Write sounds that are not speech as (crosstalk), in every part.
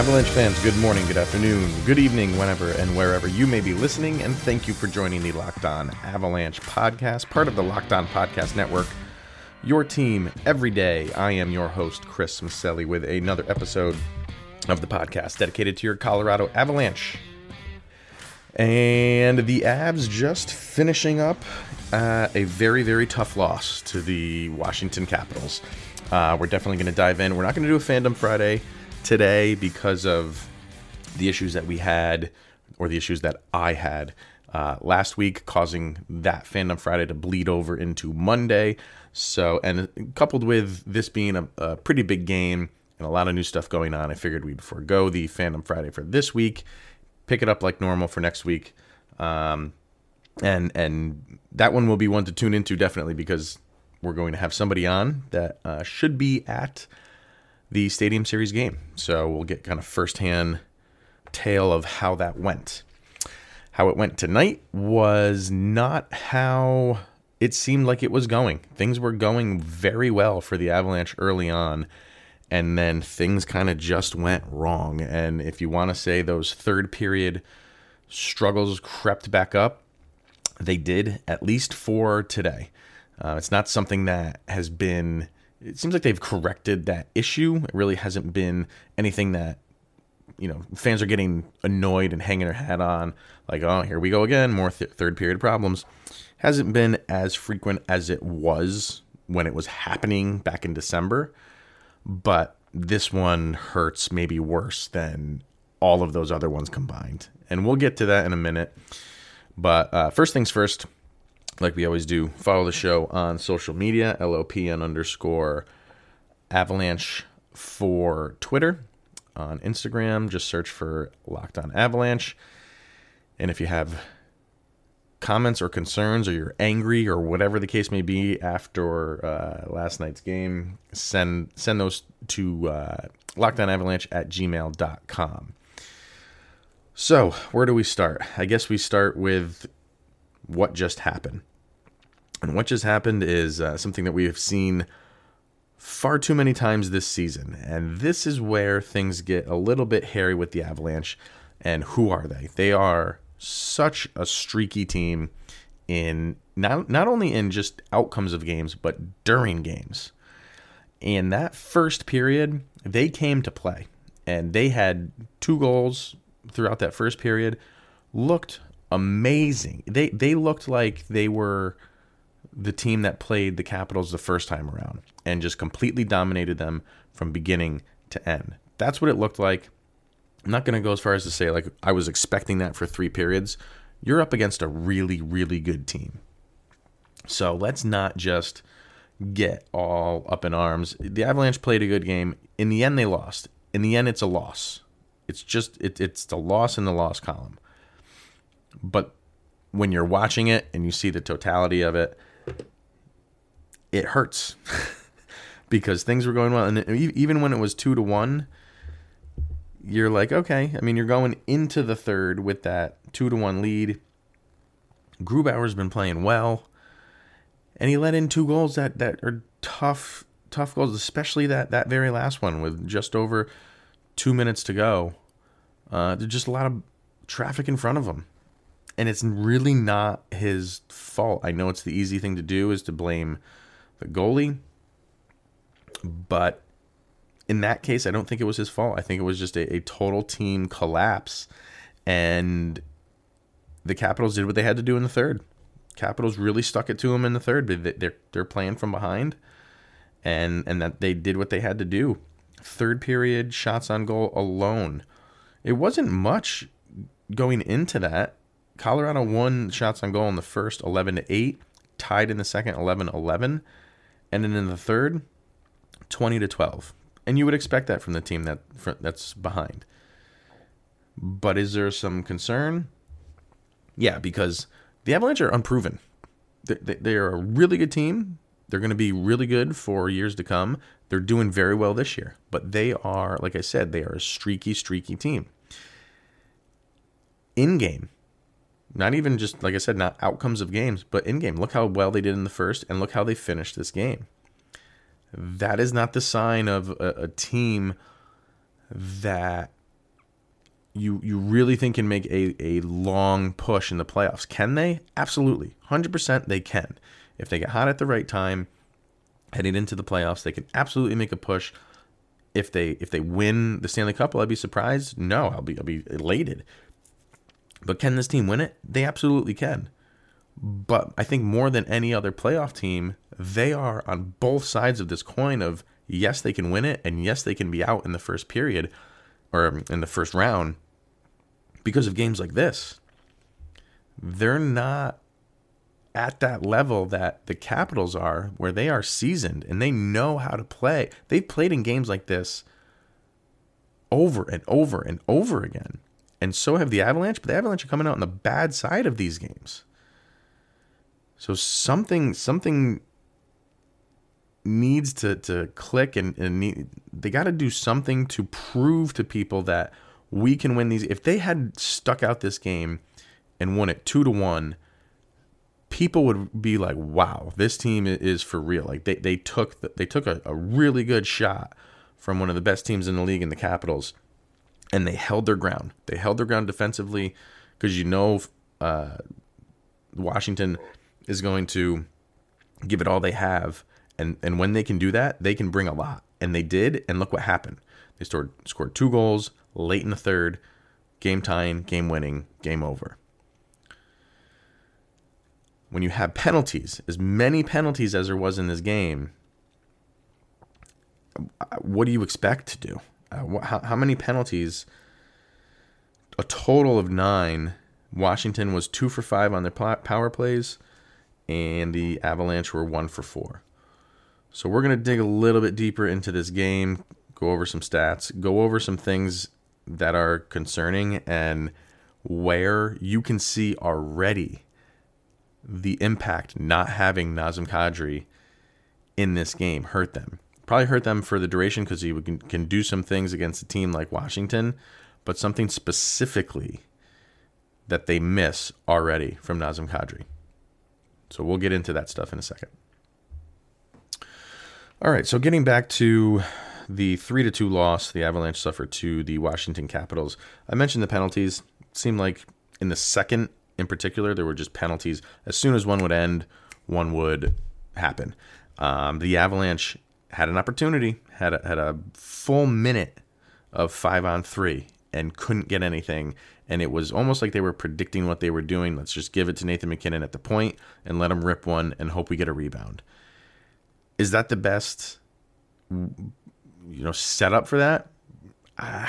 Avalanche fans, good morning, good afternoon, good evening, whenever and wherever you may be listening, and thank you for joining the Locked On Avalanche podcast, part of the Locked On Podcast Network. Your team every day. I am your host, Chris Maselli, with another episode of the podcast dedicated to your Colorado Avalanche. And the Avs just finishing up uh, a very, very tough loss to the Washington Capitals. Uh, we're definitely going to dive in. We're not going to do a Fandom Friday today because of the issues that we had or the issues that I had uh, last week, causing that Fandom Friday to bleed over into Monday. So, and coupled with this being a, a pretty big game and a lot of new stuff going on, I figured we'd forego the Fandom Friday for this week, pick it up like normal for next week. Um, and and that one will be one to tune into definitely because we're going to have somebody on that uh, should be at the Stadium Series game. So we'll get kind of firsthand tale of how that went. How it went tonight was not how it seemed like it was going. Things were going very well for the Avalanche early on, and then things kind of just went wrong. And if you want to say those third period struggles crept back up, they did, at least for today. Uh, it's not something that has been it seems like they've corrected that issue. It really hasn't been anything that you know fans are getting annoyed and hanging their hat on, like oh here we go again, more th- third period problems. Hasn't been as frequent as it was when it was happening back in December, but this one hurts maybe worse than all of those other ones combined, and we'll get to that in a minute. But uh, first things first, like we always do, follow the show on social media, LOPN underscore avalanche for Twitter. On Instagram, just search for Locked On Avalanche. And if you have comments or concerns or you're angry or whatever the case may be after uh, last night's game, send send those to uh, lockedonavalanche at gmail.com. So, where do we start? I guess we start with what just happened. And what just happened is uh, something that we have seen far too many times this season. And this is where things get a little bit hairy with the Avalanche. And who are they? They are such a streaky team in not not only in just outcomes of games, but during games. In that first period, they came to play. And they had two goals throughout that first period. Looked amazing. They they looked like they were the team that played the Capitals the first time around and just completely dominated them from beginning to end. That's what it looked like. I'm not going to go as far as to say like I was expecting that for 3 periods. You're up against a really really good team. So let's not just get all up in arms. The Avalanche played a good game. In the end they lost. In the end it's a loss. It's just it, it's the loss in the loss column. But when you're watching it and you see the totality of it, it hurts (laughs) because things were going well. And even when it was two to one, you're like, okay. I mean, you're going into the third with that two to one lead. Grubauer's been playing well, and he let in two goals that that are tough, tough goals, especially that that very last one with just over two minutes to go. Uh, there's just a lot of traffic in front of him and it's really not his fault. I know it's the easy thing to do is to blame the goalie, but in that case, I don't think it was his fault. I think it was just a, a total team collapse, and the Capitals did what they had to do in the third. Capitals really stuck it to them in the third. They're they're playing from behind, and and that they did what they had to do. Third period shots on goal alone. It wasn't much going into that Colorado won shots on goal in the first 11 to 8, tied in the second 11 11, and then in the third 20 to 12. And you would expect that from the team that that's behind. But is there some concern? Yeah, because the Avalanche are unproven. They're a really good team. They're going to be really good for years to come. They're doing very well this year. But they are, like I said, they are a streaky, streaky team. In game, not even just, like I said, not outcomes of games, but in game. Look how well they did in the first, and look how they finished this game. That is not the sign of a, a team that you you really think can make a, a long push in the playoffs. Can they? Absolutely. 100% they can. If they get hot at the right time, heading into the playoffs, they can absolutely make a push. If they if they win the Stanley Cup, will I be surprised? No, I'll be I'll be elated. But can this team win it? They absolutely can. But I think more than any other playoff team, they are on both sides of this coin of yes, they can win it, and yes, they can be out in the first period or in the first round because of games like this. They're not at that level that the Capitals are, where they are seasoned and they know how to play. They've played in games like this over and over and over again. And so have the Avalanche, but the Avalanche are coming out on the bad side of these games. So something something needs to, to click and, and need, they got to do something to prove to people that we can win these. If they had stuck out this game and won it two to one, people would be like, "Wow, this team is for real." Like they they took the, they took a, a really good shot from one of the best teams in the league in the Capitals, and they held their ground. They held their ground defensively because you know uh, Washington is going to give it all they have and and when they can do that, they can bring a lot. And they did, and look what happened. They scored scored two goals late in the third, game tying, game winning, game over. When you have penalties, as many penalties as there was in this game, what do you expect to do? Uh, how, how many penalties? A total of nine. Washington was two for five on their power plays, and the Avalanche were one for four. So we're going to dig a little bit deeper into this game, go over some stats, go over some things that are concerning and where you can see already the impact not having Nazem Kadri in this game hurt them. Probably hurt them for the duration because he can, can do some things against a team like Washington, but something specifically that they miss already from Nazem Kadri. So we'll get into that stuff in a second. All right, so getting back to the three to two loss the Avalanche suffered to the Washington Capitals. I mentioned the penalties. Seemed like in the second, in particular, there were just penalties. As soon as one would end, one would happen. Um, the Avalanche had an opportunity, had a, had a full minute of five on three, and couldn't get anything. And it was almost like they were predicting what they were doing. Let's just give it to Nathan MacKinnon at the point and let him rip one and hope we get a rebound. Is that the best, you know, setup for that? Uh,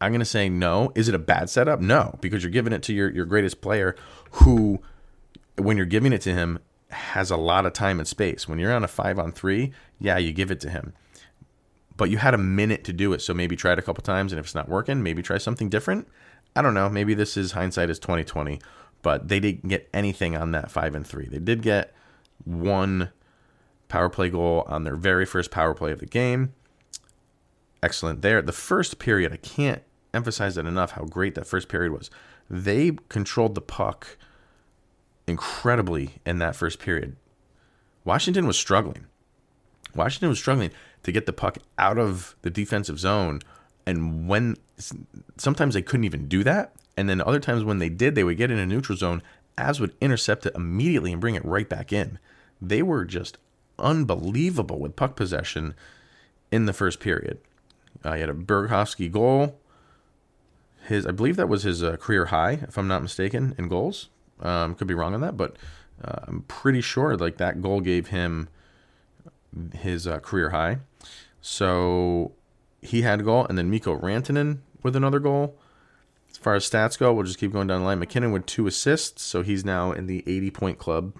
I'm going to say no. Is it a bad setup? No, because you're giving it to your, your greatest player who, when you're giving it to him, has a lot of time and space. When you're on a five on three, yeah, you give it to him. But you had a minute to do it, so maybe try it a couple times, and if it's not working, maybe try something different. I don't know. Maybe this is hindsight is 2020, but they didn't get anything on that five and three. They did get one power play goal on their very first power play of the game. Excellent there. The first period, I can't emphasize it enough how great that first period was. They controlled the puck incredibly in that first period. Washington was struggling. Washington was struggling to get the puck out of the defensive zone. And when sometimes they couldn't even do that. And then other times when they did, they would get in a neutral zone, as would intercept it immediately and bring it right back in. They were just unbelievable with puck possession in the first period. Uh, had a Burakovsky goal. His, I believe that was his uh, career high, if I'm not mistaken, in goals. Um, could be wrong on that, but uh, I'm pretty sure like that goal gave him his uh, career high. So he had a goal, and then Mikko Rantanen with another goal. As far as stats go, we'll just keep going down the line. MacKinnon with two assists, so he's now in the 80 point club.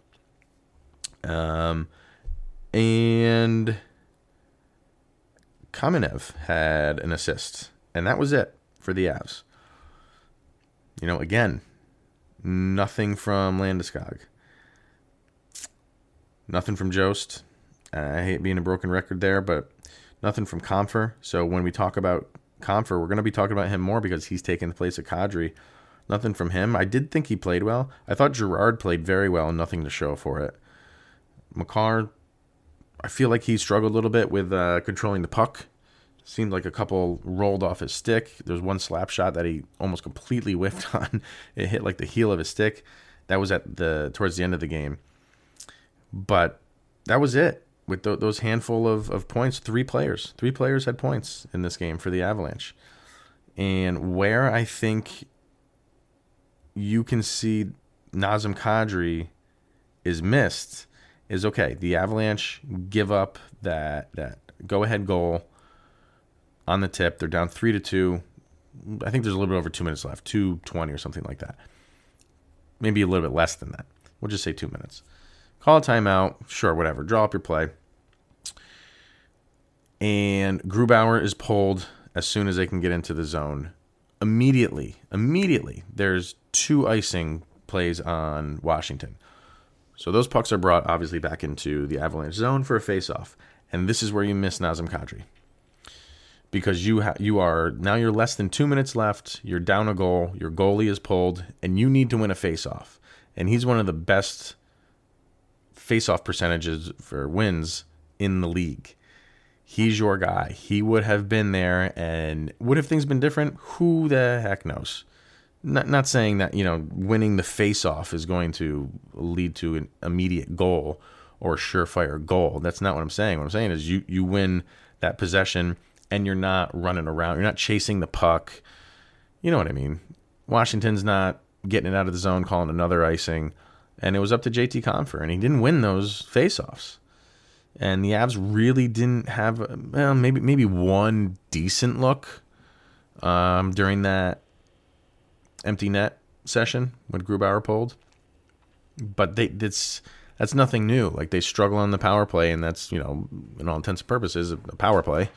Um, and Kamenev had an assist, and that was it for the Avs. You know, again, nothing from Landeskog. Nothing from Jost. I hate being a broken record there, but nothing from Compher. So when we talk about Compher, we're going to be talking about him more because he's taking the place of Kadri. Nothing from him. I did think he played well. I thought Girard played very well and nothing to show for it. Makar I feel like he struggled a little bit with uh, controlling the puck. Seemed like a couple rolled off his stick. There's one slap shot that he almost completely whiffed (laughs) on. It hit like the heel of his stick. That was at the towards the end of the game. But that was it with th- those handful of, of points. Three players, three players had points in this game for the Avalanche. And where I think you can see Nazem Kadri is missed is okay. The Avalanche give up that that go ahead goal on the tip. They're down three to two. I think there's a little bit over two minutes left, two twenty or something like that. Maybe a little bit less than that. We'll just say two minutes. Call a timeout. Sure, whatever. Draw up your play. And Grubauer is pulled as soon as they can get into the zone. Immediately, immediately, there's two icing plays on Washington. So those pucks are brought obviously back into the Avalanche zone for a face-off, and this is where you miss Nazem Kadri because you ha- you are now you're less than two minutes left. You're down a goal. Your goalie is pulled, and you need to win a face-off. And he's one of the best face-off percentages for wins in the league. He's your guy. He would have been there, and would have things been different? Who the heck knows? not not saying that you know winning the face off is going to lead to an immediate goal or a surefire goal. That's not what I'm saying. What I'm saying is you you win that possession and you're not running around. You're not chasing the puck. You know what I mean? Washington's not getting it out of the zone, calling another icing, and it was up to JT Compher, and he didn't win those faceoffs. And the Avs really didn't have well, maybe maybe one decent look um, during that empty net session when Grubauer pulled. But they that's that's nothing new. Like they struggle on the power play, and that's you know, in all intents and purposes, a power play.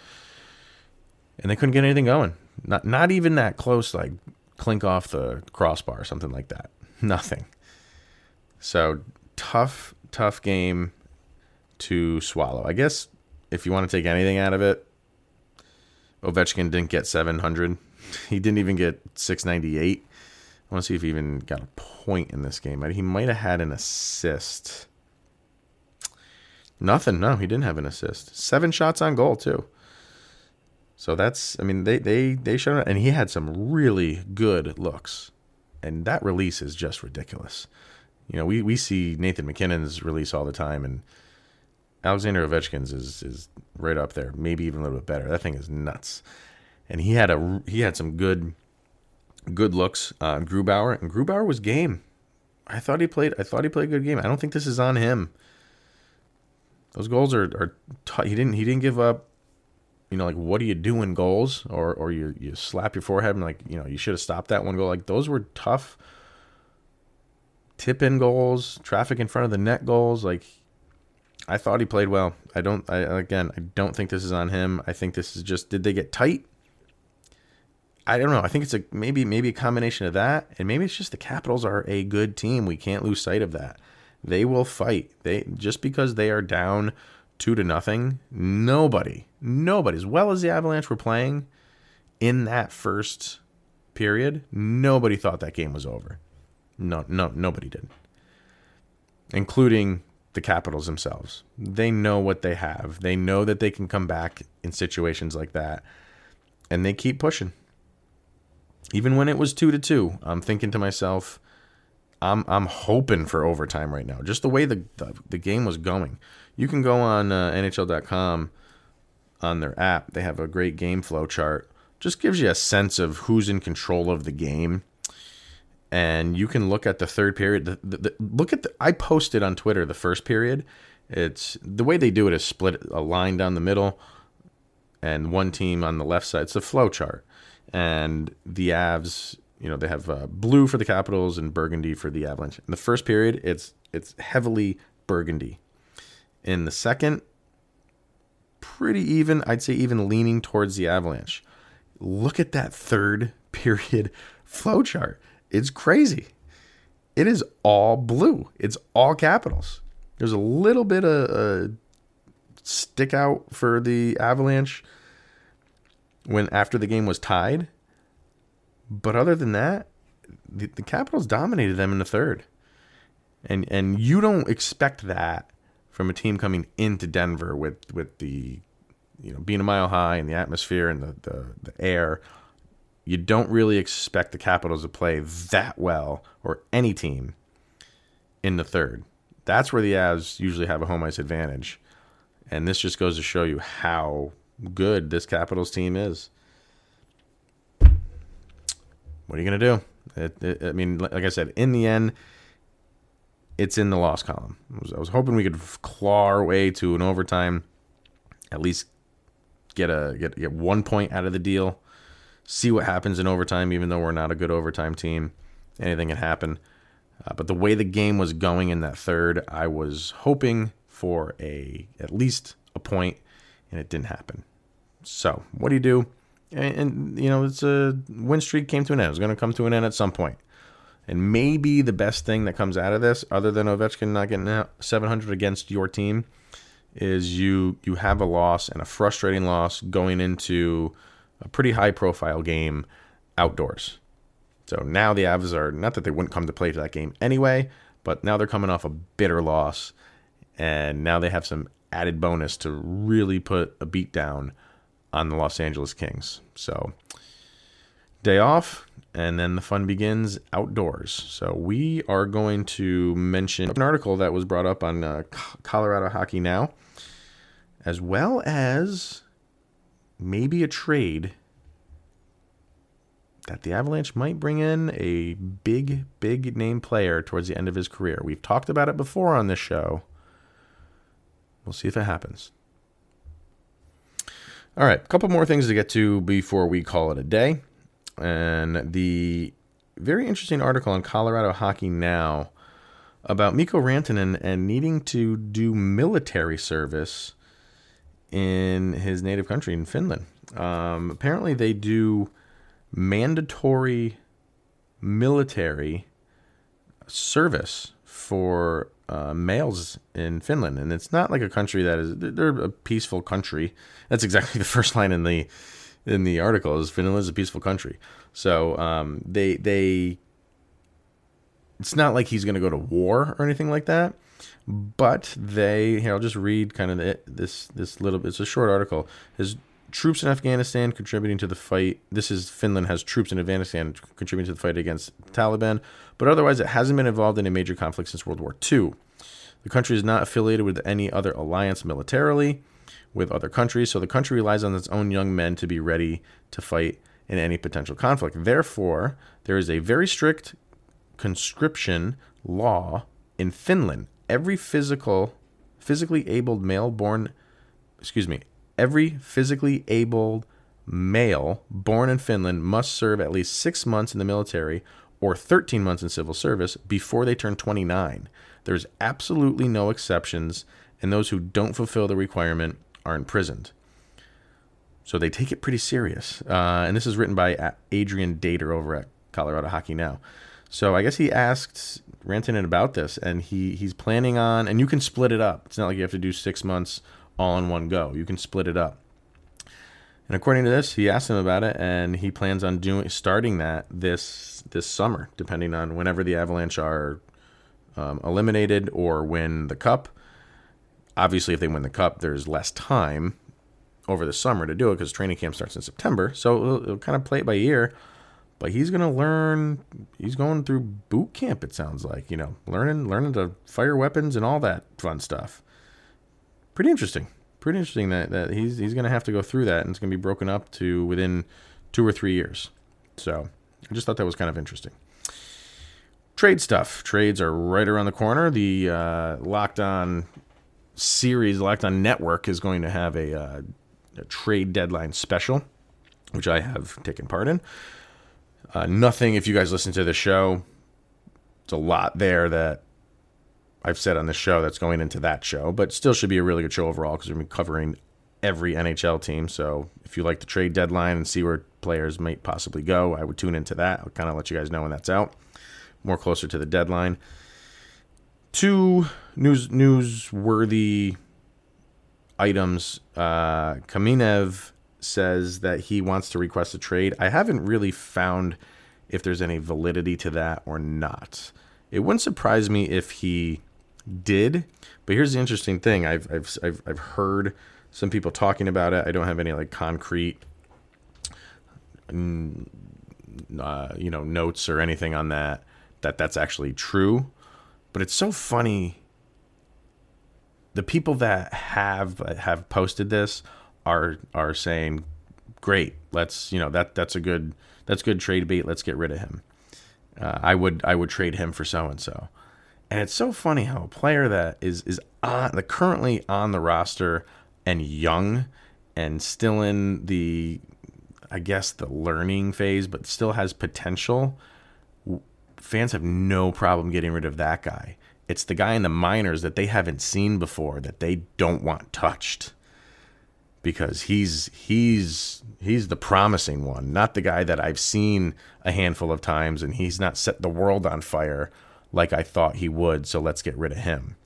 And they couldn't get anything going. Not not even that close, like clink off the crossbar or something like that. (laughs) Nothing. So tough, tough game to swallow. I guess if you want to take anything out of it, Ovechkin didn't get 700. (laughs) He didn't even get 698. I want to see if he even got a point in this game. He might have had an assist. Nothing. No, he didn't have an assist. Seven shots on goal too. So that's. I mean, they they they showed and he had some really good looks, and that release is just ridiculous. You know, we we see Nathan MacKinnon's release all the time, and Alexander Ovechkin's is is right up there, maybe even a little bit better. That thing is nuts, and he had a he had some good good looks uh, Grubauer, and Grubauer was game. I thought he played. I thought he played a good game. I don't think this is on him. Those goals are are. T- he didn't. He didn't give up. You know, like what are you doing? Goals, or or you you slap your forehead and like you know you should have stopped that one goal. Like those were tough. Tip in goals, traffic in front of the net goals. Like I thought he played well. I don't. I again, I don't think this is on him. I think this is just. Did they get tight? I don't know. I think it's a maybe maybe a combination of that, and maybe it's just the Capitals are a good team. We can't lose sight of that. They will fight. They just because they are down two to nothing. Nobody, nobody, as well as the Avalanche were playing in that first period, nobody thought that game was over. No, no, nobody did, including the Capitals themselves. They know what they have. They know that they can come back in situations like that, and they keep pushing even when it was two to two, I'm thinking to myself, I'm I'm hoping for overtime right now. Just the way the the, the game was going. You can go on uh, NHL.com on their app. They have a great game flow chart. Just gives you a sense of who's in control of the game. And you can look at the third period. The, the, the, look at the. I posted on Twitter the first period. It's the way they do it is split a line down the middle, and one team on the left side. It's a flow chart and the Avs, you know, they have uh, blue for the Capitals and burgundy for the Avalanche. In the first period, it's it's heavily burgundy. In the second, pretty even. I'd say even leaning towards the Avalanche. Look at that third (laughs) period flow chart. It's crazy. It is all blue. It's all capitals. There's a little bit of a stick out for the Avalanche when after the game was tied. But other than that, the, the Capitals dominated them in the third. And and you don't expect that from a team coming into Denver with with the you know being a mile high and the atmosphere and the, the, the air, you don't really expect the Capitals to play that well or any team in the third. That's where the Avs usually have a home ice advantage. And this just goes to show you how good this Capitals team is. What are you going to do? It, it, I mean, like I said, in the end, it's in the loss column. I was, I was, hoping we could claw our way to an overtime, at least get a get get one point out of the deal. See what happens in overtime, even though we're not a good overtime team. Anything can happen. Uh, but the way the game was going in that third, I was hoping for a at least a point, and it didn't happen. So what do you do? And, and you know, it's a win streak came to an end. It's going to come to an end at some point. And maybe the best thing that comes out of this, other than Ovechkin not getting 700 against your team, is you you have a loss and a frustrating loss going into a pretty high profile game outdoors. So now the Avs are not that they wouldn't come to play to that game anyway, but now they're coming off a bitter loss, and now they have some added bonus to really put a beat down on the Los Angeles Kings. So day off, and then the fun begins outdoors. So we are going to mention an article that was brought up on uh, Colorado Hockey Now, as well as maybe a trade that the Avalanche might bring in a big, big name player towards the end of his career. We've talked about it before on this show. We'll see if it happens. All right, a couple more things to get to before we call it a day. And the very interesting article on Colorado Hockey Now about Mikko Rantanen and needing to do military service in his native country in Finland. Um, apparently, they do mandatory military service for uh, males in Finland, and it's not like a country that is they're a peaceful country. That's exactly (laughs) the first line in the in the article is Finland is a peaceful country. So um, they they it's not like he's going to go to war or anything like that. But they here I'll just read kind of the, this this little it's a short article. His troops in Afghanistan contributing to the fight. This is Finland has troops in Afghanistan contributing to the fight against Taliban, but otherwise it hasn't been involved in a major conflict since World War II. The country is not affiliated with any other alliance militarily with other countries, so the country relies on its own young men to be ready to fight in any potential conflict. Therefore, there is a very strict conscription law in Finland. Every physical physically abled male born excuse me, every physically abled male born in Finland must serve at least six months in the military or 13 months in civil service before they turn 29. There's absolutely no exceptions, and those who don't fulfill the requirement are imprisoned. So they take it pretty serious. Uh, and this is written by Adrian Dater over at Colorado Hockey Now. So I guess he asked Rantanen about this, and he he's planning on, and you can split it up. It's not like you have to do six months all in one go. You can split it up. And according to this, he asked him about it, and he plans on doing starting that this this summer, depending on whenever the Avalanche are um, eliminated or win the Cup. Obviously, if they win the Cup, there's less time over the summer to do it because training camp starts in September. So it'll, it'll kind of play it by ear. But he's gonna learn. He's going through boot camp. It sounds like you know, learning learning to fire weapons and all that fun stuff pretty interesting. Pretty interesting that, that he's he's going to have to go through that, and it's going to be broken up to within two or three years. So I just thought that was kind of interesting. Trade stuff. Trades are right around the corner. The uh, Locked On series, Locked On Network, is going to have a, uh, a trade deadline special, which I have taken part in. Uh, nothing, if you guys listen to the show, it's a lot there that I've said on the show that's going into that show, but still should be a really good show overall because we're covering every NHL team. So if you like the trade deadline and see where players might possibly go, I would tune into that. I'll kind of let you guys know when that's out. More closer to the deadline. Two news newsworthy items. Uh, Kamenev says that he wants to request a trade. I haven't really found if there's any validity to that or not. It wouldn't surprise me if he did. But here's the interesting thing: I've I've I've, I've heard some people talking about it. I don't have any like concrete, uh, you know, notes or anything on that that that's actually true. But it's so funny. The people that have have posted this are are saying, "Great, let's you know that that's a good that's good trade bait. Let's get rid of him." Uh, I would I would trade him for so and so. And it's so funny how a player that is is on the currently on the roster and young and still in the I guess the learning phase, but still has potential. Fans have no problem getting rid of that guy. It's the guy in the minors that they haven't seen before that they don't want touched because he's he's he's the promising one, not the guy that I've seen a handful of times and he's not set the world on fire like I thought he would, so let's get rid of him.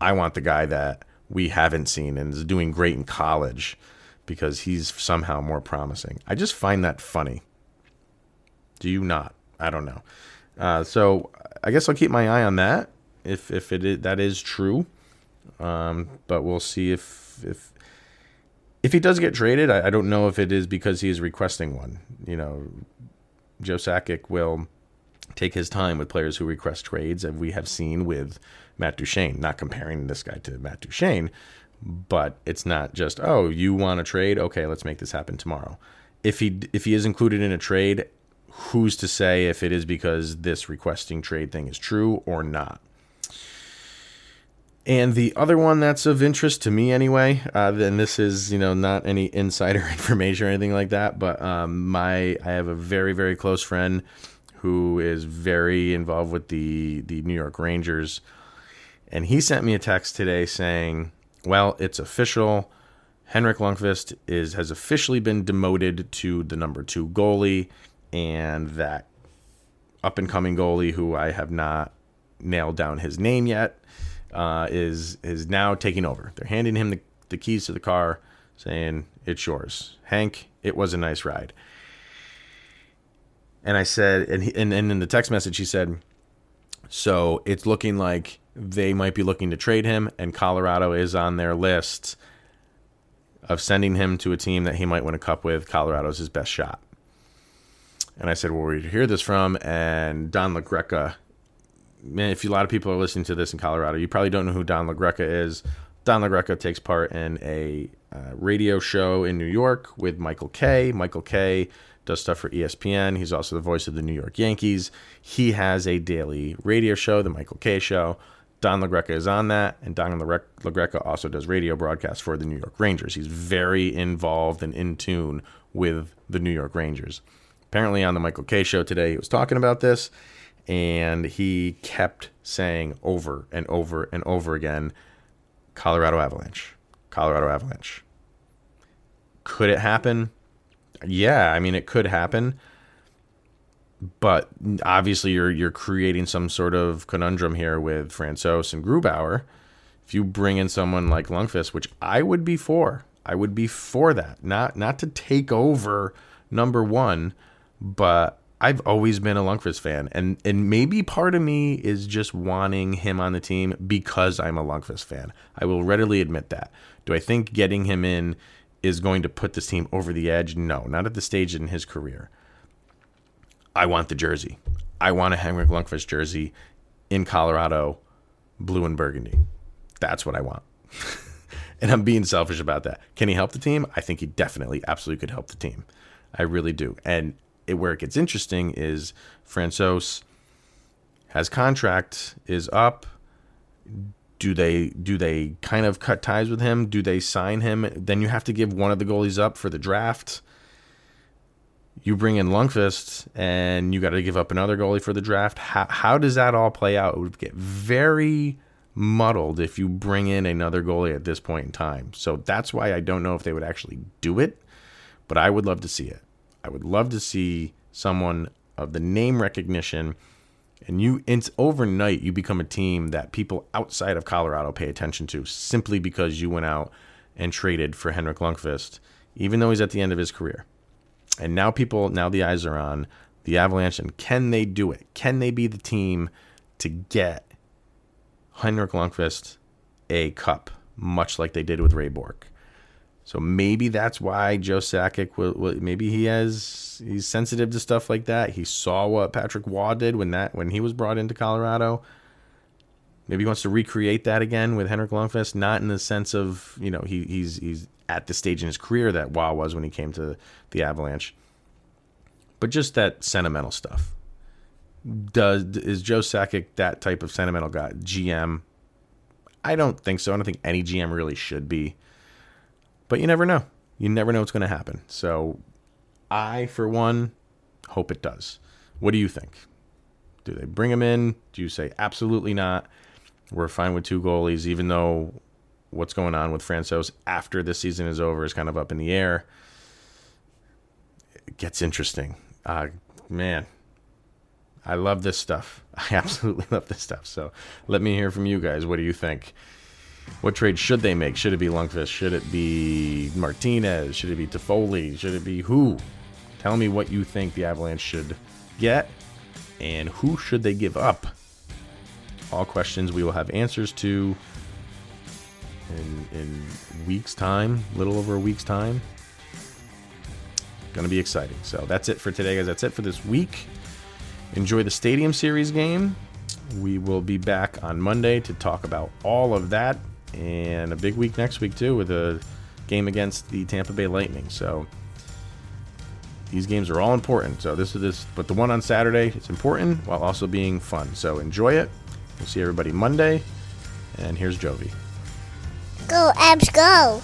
I want the guy that we haven't seen and is doing great in college because he's somehow more promising. I just find that funny. Do you not? I don't know. Uh, so I guess I'll keep my eye on that if if it is, that is true. Um, but we'll see if if if he does get traded, I, I, don't know if it is because he is requesting one. You know, Joe Sakic will take his time with players who request trades, and we have seen with Matt Duchene. Not comparing this guy to Matt Duchene, but it's not just oh you want a trade, okay, let's make this happen tomorrow. If he if he is included in a trade, who's to say if it is because this requesting trade thing is true or not? And the other one that's of interest to me anyway, uh, this is you know not any insider (laughs) information or anything like that, but um, my I have a very very close friend who is very involved with the the New York Rangers, and he sent me a text today saying, "Well, it's official. Henrik Lundqvist is has officially been demoted to the number two goalie, and that up and coming goalie who I have not nailed down his name yet." uh, is is now taking over. They're handing him the, the keys to the car, saying, "It's yours, Hank. It was a nice ride." And I said, and he, and, and in the text message he said, "So it's looking like they might be looking to trade him, and Colorado is on their list." Of sending him to a team that he might win a cup with, Colorado's his best shot. And I said, Well, where did you hear this from? And Don LaGreca man, if a lot of people are listening to this in Colorado, you probably don't know who Don LaGreca is. Don LaGreca takes part in a uh, radio show in New York with Michael Kay. Michael Kay does stuff for ESPN. He's also the voice of the New York Yankees. He has a daily radio show, the Michael Kay Show. Don LaGreca is on that, and Don LaGreca also does radio broadcasts for the New York Rangers. He's very involved and in tune with the New York Rangers. Apparently, on the Michael Kay Show today, he was talking about this and he kept saying over and over and over again Colorado Avalanche, Colorado Avalanche. Could it happen? Yeah, I mean it could happen. But obviously you're you're creating some sort of conundrum here with Francouz and Grubauer. If you bring in someone like Lundqvist, which I would be for, I would be for that. Not not to take over number 1, but I've always been a Lundqvist fan, and and maybe part of me is just wanting him on the team because I'm a Lundqvist fan. I will readily admit that. Do I think getting him in is going to put this team over the edge? No, not at the stage in his career. I want the jersey. I want a Henrik Lundqvist jersey in Colorado, blue and burgundy. That's what I want. (laughs) and I'm being selfish about that. Can he help the team? I think he definitely, absolutely could help the team. I really do. And it, where it gets interesting is Francouz has contract is up. Do they do they kind of cut ties with him? Do they sign him? Then you have to give one of the goalies up for the draft. You bring in Lundqvist and you got to give up another goalie for the draft. How, how does that all play out? It would get very muddled if you bring in another goalie at this point in time. So that's why I don't know if they would actually do it, but I would love to see it. I would love to see someone of the name recognition and you it's overnight you become a team that people outside of Colorado pay attention to simply because you went out and traded for Henrik Lundqvist even though he's at the end of his career. And now people now the eyes are on the Avalanche and can they do it? Can they be the team to get Henrik Lundqvist a cup much like they did with Ray Bourque? So maybe that's why Joe Sakic will, will, maybe he has he's sensitive to stuff like that. He saw what Patrick Roy did when that when he was brought into Colorado. Maybe he wants to recreate that again with Henrik Lundqvist, not in the sense of you know he, he's he's at the stage in his career that Roy was when he came to the Avalanche, but just that sentimental stuff. Does is Joe Sakic that type of sentimental guy? GM? I don't think so. I don't think any GM really should be. But you never know. You never know what's going to happen. So I, for one, hope it does. What do you think? Do they bring him in? Do you say absolutely not? We're fine with two goalies, even though what's going on with Francouz after the season is over is kind of up in the air. It gets interesting. Uh, man, I love this stuff. (laughs) I absolutely love this stuff. So let me hear from you guys. What do you think? What trade should they make? Should it be Lundqvist? Should it be Martinez? Should it be Toffoli? Should it be who? Tell me what you think the Avalanche should get and who should they give up? All questions we will have answers to in, in weeks' time, little over a week's time. Going to be exciting. So that's it for today, guys. That's it for this week. Enjoy the Stadium Series game. We will be back on Monday to talk about all of that and a big week next week, too, with a game against the Tampa Bay Lightning. So these games are all important. So this is this, but the one on Saturday it's important while also being fun. So enjoy it. We'll see everybody Monday. And here's Jovi. Go, Avs, go.